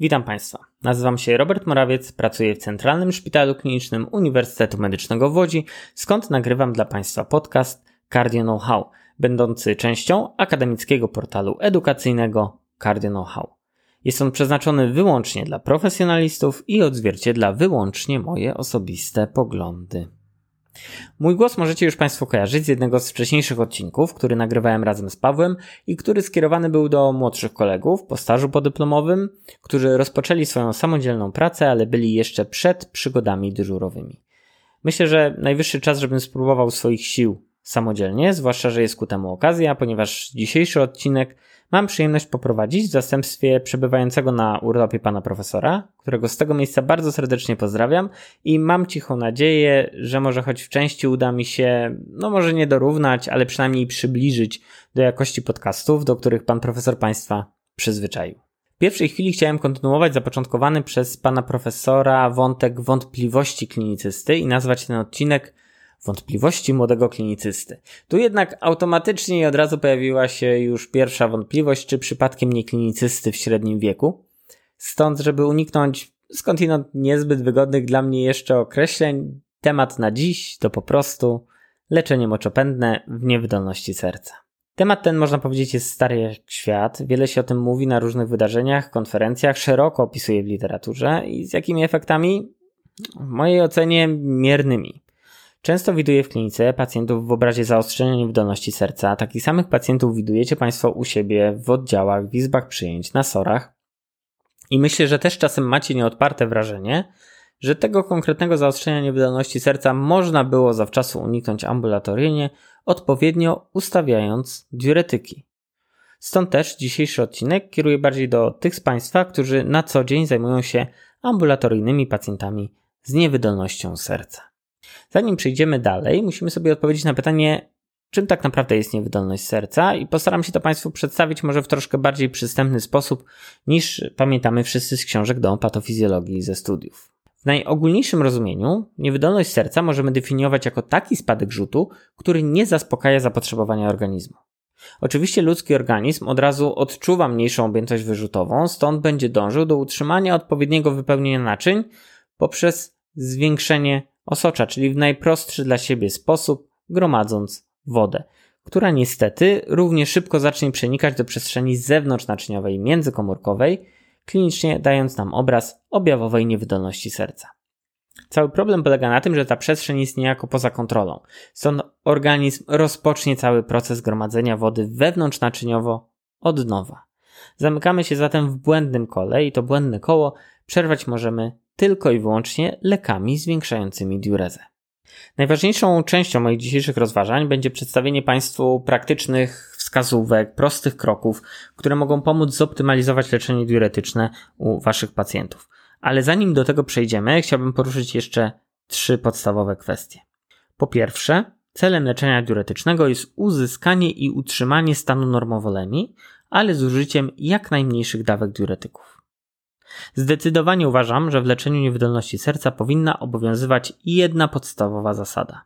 Witam Państwa. Nazywam się Robert Morawiec, pracuję w Centralnym Szpitalu Klinicznym Uniwersytetu Medycznego w Łodzi, skąd nagrywam dla Państwa podcast Cardio Know-how, będący częścią akademickiego portalu edukacyjnego Cardio Know-how. Jest on przeznaczony wyłącznie dla profesjonalistów i odzwierciedla wyłącznie moje osobiste poglądy. Mój głos możecie już Państwo kojarzyć z jednego z wcześniejszych odcinków, który nagrywałem razem z Pawłem i który skierowany był do młodszych kolegów po stażu podyplomowym, którzy rozpoczęli swoją samodzielną pracę, ale byli jeszcze przed przygodami dyżurowymi. Myślę, że najwyższy czas, żebym spróbował swoich sił samodzielnie, zwłaszcza, że jest ku temu okazja, ponieważ dzisiejszy odcinek mam przyjemność poprowadzić w zastępstwie przebywającego na urlopie pana profesora, którego z tego miejsca bardzo serdecznie pozdrawiam i mam cichą nadzieję, że może choć w części uda mi się, no może nie dorównać, ale przynajmniej przybliżyć do jakości podcastów, do których pan profesor państwa przyzwyczaił. W pierwszej chwili chciałem kontynuować zapoczątkowany przez pana profesora wątek wątpliwości klinicysty i nazwać ten odcinek wątpliwości młodego klinicysty. Tu jednak automatycznie i od razu pojawiła się już pierwsza wątpliwość, czy przypadkiem nie klinicysty w średnim wieku. Stąd, żeby uniknąć skądinąd niezbyt wygodnych dla mnie jeszcze określeń, temat na dziś to po prostu leczenie moczopędne w niewydolności serca. Temat ten, można powiedzieć, jest stary jak świat. Wiele się o tym mówi na różnych wydarzeniach, konferencjach, szeroko opisuje w literaturze i z jakimi efektami? W mojej ocenie miernymi. Często widuję w klinice pacjentów w obrazie zaostrzenia niewydolności serca. Takich samych pacjentów widujecie Państwo u siebie w oddziałach, w izbach przyjęć, na sorach. I myślę, że też czasem macie nieodparte wrażenie, że tego konkretnego zaostrzenia niewydolności serca można było zawczasu uniknąć ambulatoryjnie, odpowiednio ustawiając diuretyki. Stąd też dzisiejszy odcinek kieruje bardziej do tych z Państwa, którzy na co dzień zajmują się ambulatoryjnymi pacjentami z niewydolnością serca. Zanim przejdziemy dalej, musimy sobie odpowiedzieć na pytanie, czym tak naprawdę jest niewydolność serca i postaram się to Państwu przedstawić może w troszkę bardziej przystępny sposób niż pamiętamy wszyscy z książek do patofizjologii ze studiów. W najogólniejszym rozumieniu niewydolność serca możemy definiować jako taki spadek rzutu, który nie zaspokaja zapotrzebowania organizmu. Oczywiście ludzki organizm od razu odczuwa mniejszą objętość wyrzutową, stąd będzie dążył do utrzymania odpowiedniego wypełnienia naczyń poprzez zwiększenie osocza, czyli w najprostszy dla siebie sposób, gromadząc wodę, która niestety równie szybko zacznie przenikać do przestrzeni zewnątrznaczyniowej międzykomórkowej, klinicznie dając nam obraz objawowej niewydolności serca. Cały problem polega na tym, że ta przestrzeń jest niejako poza kontrolą. Stąd organizm rozpocznie cały proces gromadzenia wody wewnątrznaczyniowo od nowa. Zamykamy się zatem w błędnym kole i to błędne koło przerwać możemy tylko i wyłącznie lekami zwiększającymi diurezę. Najważniejszą częścią moich dzisiejszych rozważań będzie przedstawienie Państwu praktycznych wskazówek, prostych kroków, które mogą pomóc zoptymalizować leczenie diuretyczne u Waszych pacjentów. Ale zanim do tego przejdziemy, chciałbym poruszyć jeszcze trzy podstawowe kwestie. Po pierwsze, celem leczenia diuretycznego jest uzyskanie i utrzymanie stanu normowolemii, ale z użyciem jak najmniejszych dawek diuretyków. Zdecydowanie uważam, że w leczeniu niewydolności serca powinna obowiązywać jedna podstawowa zasada.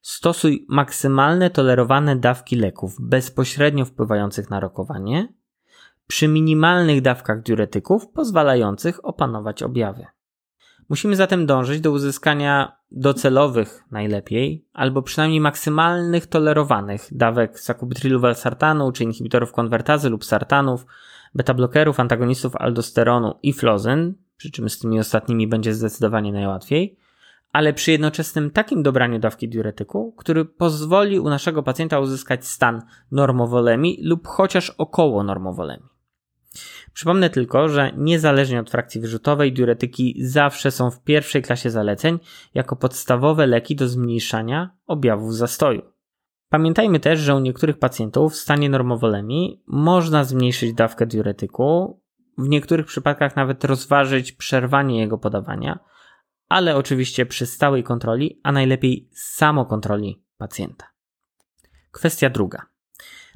Stosuj maksymalne tolerowane dawki leków bezpośrednio wpływających na rokowanie przy minimalnych dawkach diuretyków pozwalających opanować objawy. Musimy zatem dążyć do uzyskania docelowych najlepiej, albo przynajmniej maksymalnych tolerowanych dawek sakubitrilu valsartanu czy inhibitorów konwertazy lub sartanów beta-blokerów, antagonistów aldosteronu i flozyn, przy czym z tymi ostatnimi będzie zdecydowanie najłatwiej, ale przy jednoczesnym takim dobraniu dawki diuretyku, który pozwoli u naszego pacjenta uzyskać stan normowolemii lub chociaż około normowolemii. Przypomnę tylko, że niezależnie od frakcji wyrzutowej, diuretyki zawsze są w pierwszej klasie zaleceń jako podstawowe leki do zmniejszania objawów zastoju. Pamiętajmy też, że u niektórych pacjentów w stanie normowolemii można zmniejszyć dawkę diuretyku, w niektórych przypadkach nawet rozważyć przerwanie jego podawania, ale oczywiście przy stałej kontroli, a najlepiej samokontroli pacjenta. Kwestia druga.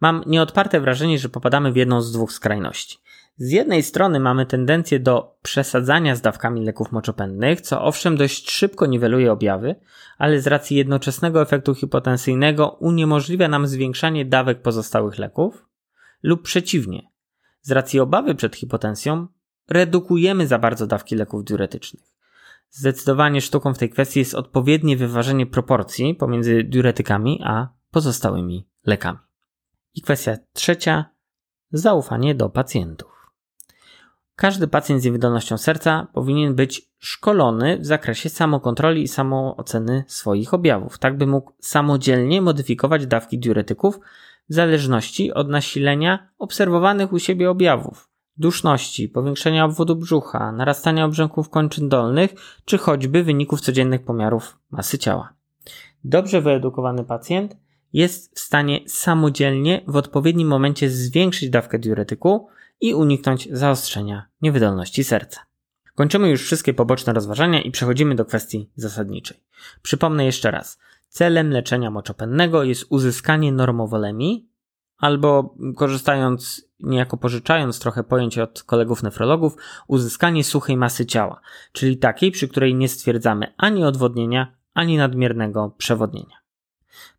Mam nieodparte wrażenie, że popadamy w jedną z dwóch skrajności. Z jednej strony mamy tendencję do przesadzania z dawkami leków moczopędnych, co owszem dość szybko niweluje objawy, ale z racji jednoczesnego efektu hipotensyjnego uniemożliwia nam zwiększanie dawek pozostałych leków, lub przeciwnie, z racji obawy przed hipotensją redukujemy za bardzo dawki leków diuretycznych. Zdecydowanie sztuką w tej kwestii jest odpowiednie wyważenie proporcji pomiędzy diuretykami a pozostałymi lekami. I kwestia trzecia zaufanie do pacjentów. Każdy pacjent z niewydolnością serca powinien być szkolony w zakresie samokontroli i samooceny swoich objawów, tak by mógł samodzielnie modyfikować dawki diuretyków w zależności od nasilenia obserwowanych u siebie objawów duszności, powiększenia obwodu brzucha, narastania obrzęków kończyn dolnych, czy choćby wyników codziennych pomiarów masy ciała. Dobrze wyedukowany pacjent jest w stanie samodzielnie w odpowiednim momencie zwiększyć dawkę diuretyku i uniknąć zaostrzenia niewydolności serca. Kończymy już wszystkie poboczne rozważania i przechodzimy do kwestii zasadniczej. Przypomnę jeszcze raz. Celem leczenia moczopennego jest uzyskanie normowolemii albo korzystając, niejako pożyczając trochę pojęć od kolegów nefrologów, uzyskanie suchej masy ciała, czyli takiej, przy której nie stwierdzamy ani odwodnienia, ani nadmiernego przewodnienia.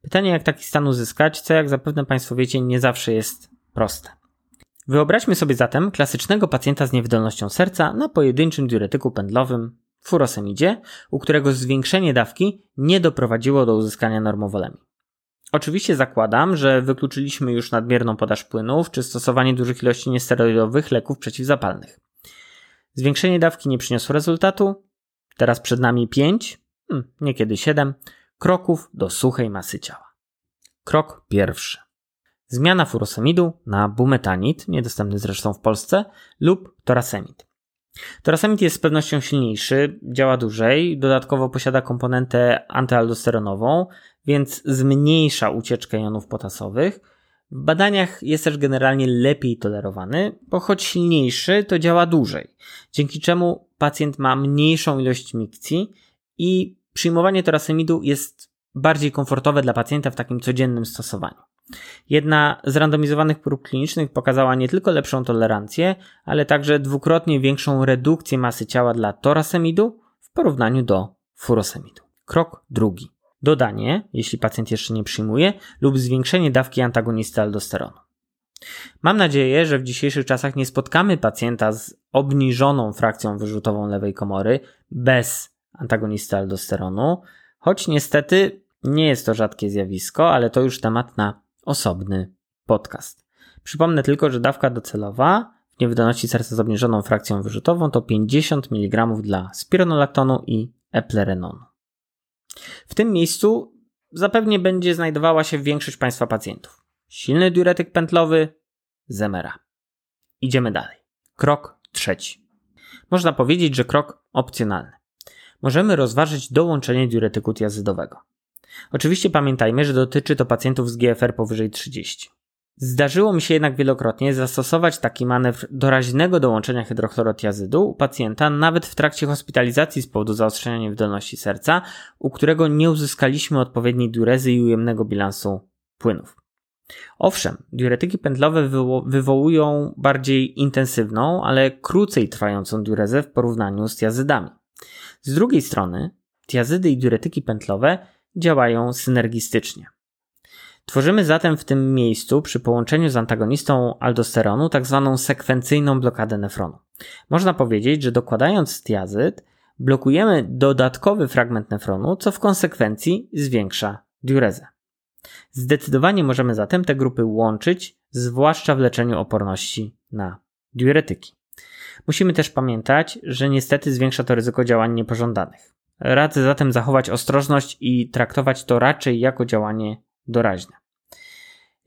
Pytanie, jak taki stan uzyskać, co jak zapewne Państwo wiecie, nie zawsze jest proste. Wyobraźmy sobie zatem klasycznego pacjenta z niewydolnością serca na pojedynczym diuretyku pędlowym furosemidzie, u którego zwiększenie dawki nie doprowadziło do uzyskania normowolemii. Oczywiście zakładam, że wykluczyliśmy już nadmierną podaż płynów czy stosowanie dużych ilości niesteroidowych leków przeciwzapalnych. Zwiększenie dawki nie przyniosło rezultatu. Teraz przed nami 5, hmm, niekiedy 7 kroków do suchej masy ciała. Krok pierwszy. Zmiana furosemidu na bumetanid, niedostępny zresztą w Polsce, lub torasemid. Torasemid jest z pewnością silniejszy, działa dłużej, dodatkowo posiada komponentę antyaldosteronową, więc zmniejsza ucieczkę jonów potasowych. W badaniach jest też generalnie lepiej tolerowany, bo choć silniejszy, to działa dłużej, dzięki czemu pacjent ma mniejszą ilość mikcji i przyjmowanie torasemidu jest bardziej komfortowe dla pacjenta w takim codziennym stosowaniu. Jedna z randomizowanych prób klinicznych pokazała nie tylko lepszą tolerancję, ale także dwukrotnie większą redukcję masy ciała dla torasemidu w porównaniu do furosemidu. Krok drugi. Dodanie, jeśli pacjent jeszcze nie przyjmuje, lub zwiększenie dawki antagonisty aldosteronu. Mam nadzieję, że w dzisiejszych czasach nie spotkamy pacjenta z obniżoną frakcją wyrzutową lewej komory bez antagonisty aldosteronu, choć niestety nie jest to rzadkie zjawisko, ale to już temat na osobny podcast. Przypomnę tylko, że dawka docelowa w niewydolności serca z obniżoną frakcją wyrzutową to 50 mg dla spironolaktonu i eplerenonu. W tym miejscu zapewnie będzie znajdowała się większość Państwa pacjentów. Silny diuretyk pętlowy, zemera. Idziemy dalej. Krok trzeci. Można powiedzieć, że krok opcjonalny. Możemy rozważyć dołączenie diuretyku tiazydowego. Oczywiście pamiętajmy, że dotyczy to pacjentów z GFR powyżej 30. Zdarzyło mi się jednak wielokrotnie zastosować taki manewr doraźnego dołączenia hydrochlorotiazydu u pacjenta nawet w trakcie hospitalizacji z powodu zaostrzenia niewydolności serca, u którego nie uzyskaliśmy odpowiedniej diurezy i ujemnego bilansu płynów. Owszem, diuretyki pętlowe wywo wywołują bardziej intensywną, ale krócej trwającą diurezę w porównaniu z tiazydami. Z drugiej strony, tiazydy i diuretyki pętlowe działają synergistycznie. Tworzymy zatem w tym miejscu przy połączeniu z antagonistą aldosteronu tak zwaną sekwencyjną blokadę nefronu. Można powiedzieć, że dokładając tiazyd blokujemy dodatkowy fragment nefronu, co w konsekwencji zwiększa diurezę. Zdecydowanie możemy zatem te grupy łączyć, zwłaszcza w leczeniu oporności na diuretyki. Musimy też pamiętać, że niestety zwiększa to ryzyko działań niepożądanych. Radzę zatem zachować ostrożność i traktować to raczej jako działanie doraźne.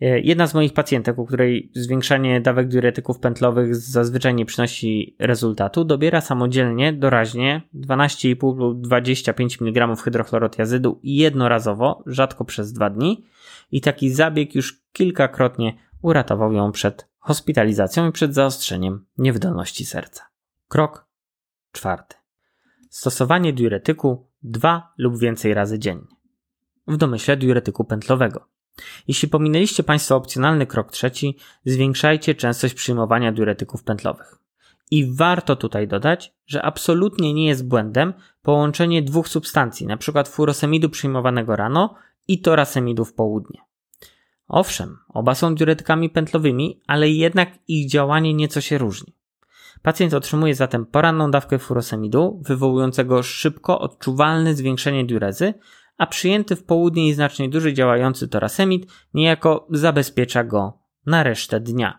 E, jedna z moich pacjentek, u której zwiększanie dawek diuretyków pętlowych zazwyczaj nie przynosi rezultatu, dobiera samodzielnie, doraźnie 12,5 lub 25 mg hydrochlorotiazydu jednorazowo, rzadko przez dwa dni i taki zabieg już kilkakrotnie uratował ją przed hospitalizacją i przed zaostrzeniem niewydolności serca. Krok czwarty. Stosowanie diuretyku dwa lub więcej razy dziennie. W domyśle diuretyku pętlowego. Jeśli pominęliście Państwo opcjonalny krok trzeci, zwiększajcie częstość przyjmowania diuretyków pętlowych. I warto tutaj dodać, że absolutnie nie jest błędem połączenie dwóch substancji, np. furosemidu przyjmowanego rano i torasemidu w południe. Owszem, oba są diuretykami pętlowymi, ale jednak ich działanie nieco się różni. Pacjent otrzymuje zatem poranną dawkę furosemidu, wywołującego szybko odczuwalne zwiększenie diurezy, a przyjęty w południe i znacznie dłużej działający torasemid niejako zabezpiecza go na resztę dnia.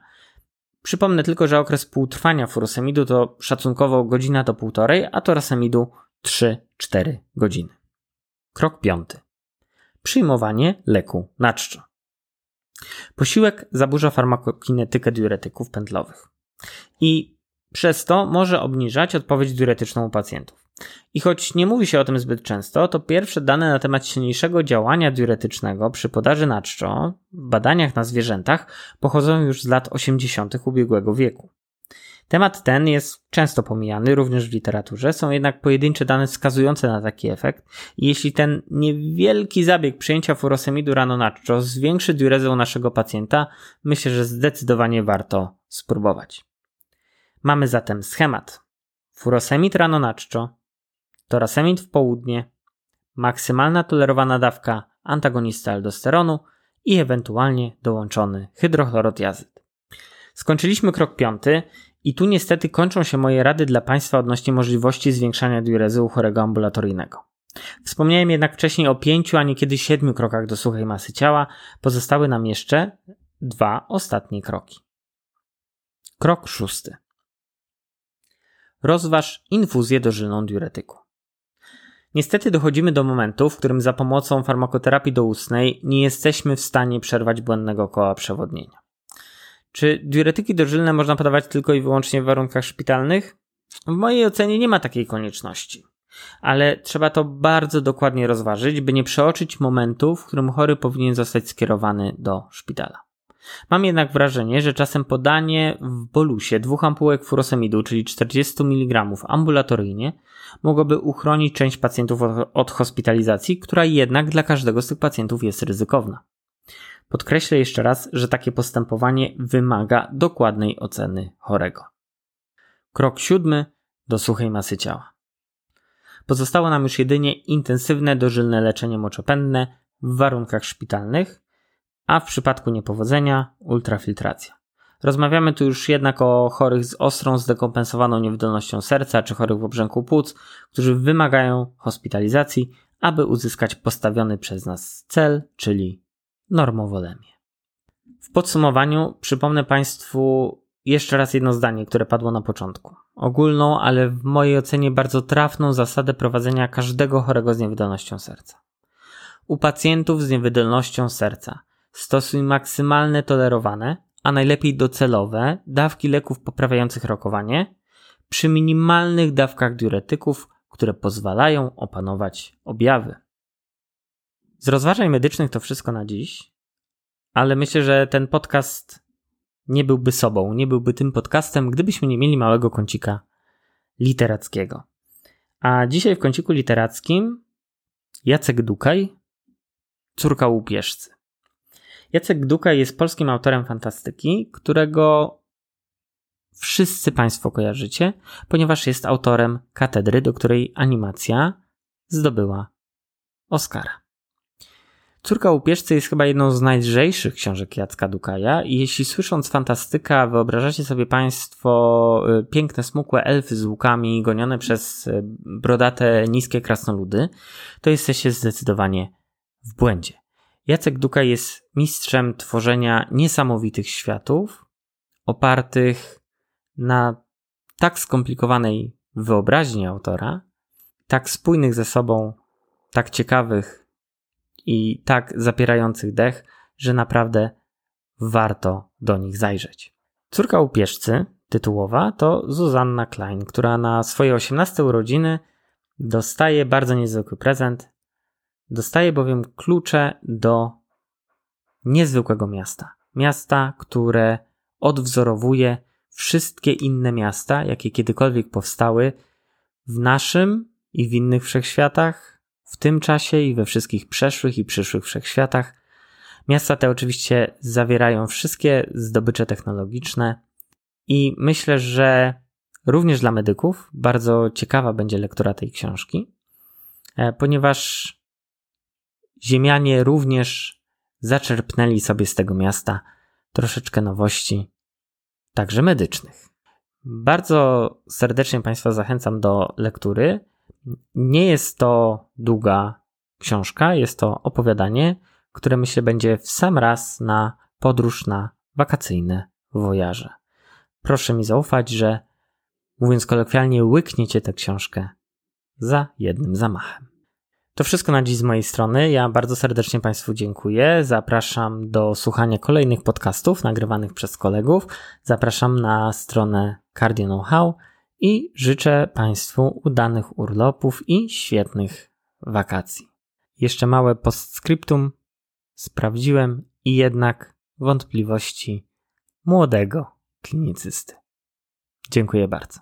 Przypomnę tylko, że okres półtrwania furosemidu to szacunkowo godzina do półtorej, a torasemidu 3-4 godziny. Krok piąty. Przyjmowanie leku na czczo. Posiłek zaburza farmakokinetykę diuretyków pętlowych i przez to może obniżać odpowiedź diuretyczną u pacjentów. I choć nie mówi się o tym zbyt często, to pierwsze dane na temat silniejszego działania diuretycznego przy podaży na czczo w badaniach na zwierzętach pochodzą już z lat 80. ubiegłego wieku. Temat ten jest często pomijany również w literaturze, są jednak pojedyncze dane wskazujące na taki efekt jeśli ten niewielki zabieg przyjęcia furosemidu rano na czczo zwiększy diurezę naszego pacjenta, myślę, że zdecydowanie warto spróbować. Mamy zatem schemat. Furosemid rano na czczo, torasemid w południe, maksymalna tolerowana dawka antagonista aldosteronu i ewentualnie dołączony hydrochlorotjazyd. Skończyliśmy krok piąty i tu niestety kończą się moje rady dla Państwa odnośnie możliwości zwiększania diurezy u chorego ambulatoryjnego. Wspomniałem jednak wcześniej o pięciu, a niekiedy siedmiu krokach do suchej masy ciała. Pozostały nam jeszcze dwa ostatnie kroki. Krok szósty. Rozważ infuzję dożylną diuretyku. Niestety dochodzimy do momentu, w którym za pomocą farmakoterapii doustnej nie jesteśmy w stanie przerwać błędnego koła przewodnienia. Czy diuretyki dożylne można podawać tylko i wyłącznie w warunkach szpitalnych? W mojej ocenie nie ma takiej konieczności. Ale trzeba to bardzo dokładnie rozważyć, by nie przeoczyć momentu, w którym chory powinien zostać skierowany do szpitala. Mam jednak wrażenie, że czasem podanie w bolusie dwóch ampułek furosemidu, czyli 40 mg ambulatoryjnie, mogłoby uchronić część pacjentów od hospitalizacji, która jednak dla każdego z tych pacjentów jest ryzykowna. Podkreślę jeszcze raz, że takie postępowanie wymaga dokładnej oceny chorego. Krok siódmy do suchej masy ciała. Pozostało nam już jedynie intensywne dożylne leczenie moczopędne w warunkach szpitalnych, a w przypadku niepowodzenia ultrafiltracja. Rozmawiamy tu już jednak o chorych z ostrą zdekompensowaną niewydolnością serca czy chorych w obrzęku płuc, którzy wymagają hospitalizacji, aby uzyskać postawiony przez nas cel, czyli normowolemię. W podsumowaniu przypomnę Państwu jeszcze raz jedno zdanie, które padło na początku. Ogólną, ale w mojej ocenie bardzo trafną zasadę prowadzenia każdego chorego z niewydolnością serca. U pacjentów z niewydolnością serca stosuj maksymalne tolerowane, a najlepiej docelowe dawki leków poprawiających rokowanie przy minimalnych dawkach diuretyków, które pozwalają opanować objawy. Z rozważań medycznych to wszystko na dziś, ale myślę, że ten podcast nie byłby sobą, nie byłby tym podcastem, gdybyśmy nie mieli małego kącika literackiego. A dzisiaj w kąciku literackim Jacek Dukaj, córka łupieżcy. Jacek Dukaj jest polskim autorem fantastyki, którego wszyscy Państwo kojarzycie, ponieważ jest autorem katedry, do której animacja zdobyła Oscara. Córka łupieżcy jest chyba jedną z najlżejszych książek Jacka Dukaja i jeśli słysząc fantastyka wyobrażacie sobie Państwo y, piękne, smukłe elfy z łukami gonione przez y, brodate, niskie krasnoludy, to jesteście zdecydowanie w błędzie. Jacek Dukaj jest mistrzem tworzenia niesamowitych światów, opartych na tak skomplikowanej wyobraźni autora, tak spójnych ze sobą, tak ciekawych i tak zapierających dech, że naprawdę warto do nich zajrzeć. Córka upieżcy, tytułowa, to Zuzanna Klein, która na swoje 18 urodziny dostaje bardzo niezwykły prezent. Dostaje bowiem klucze do niezwykłego miasta. Miasta, które odwzorowuje wszystkie inne miasta, jakie kiedykolwiek powstały w naszym i w innych wszechświatach, w tym czasie i we wszystkich przeszłych i przyszłych wszechświatach. Miasta te oczywiście zawierają wszystkie zdobycze technologiczne i myślę, że również dla medyków bardzo ciekawa będzie lektura tej książki, e, ponieważ Ziemianie również zaczerpnęli sobie z tego miasta troszeczkę nowości, także medycznych. Bardzo serdecznie Państwa zachęcam do lektury. Nie jest to długa książka, jest to opowiadanie, które myślę będzie w sam raz na podróż na wakacyjne wojaże. Proszę mi zaufać, że mówiąc kolokwialnie, łykniecie tę książkę za jednym zamachem. To wszystko na dziś z mojej strony. Ja bardzo serdecznie Państwu dziękuję. Zapraszam do słuchania kolejnych podcastów nagrywanych przez kolegów. Zapraszam na stronę Cardio Know How i życzę Państwu udanych urlopów i świetnych wakacji. Jeszcze małe postscriptum. Sprawdziłem i jednak wątpliwości młodego klinicysty. Dziękuję bardzo.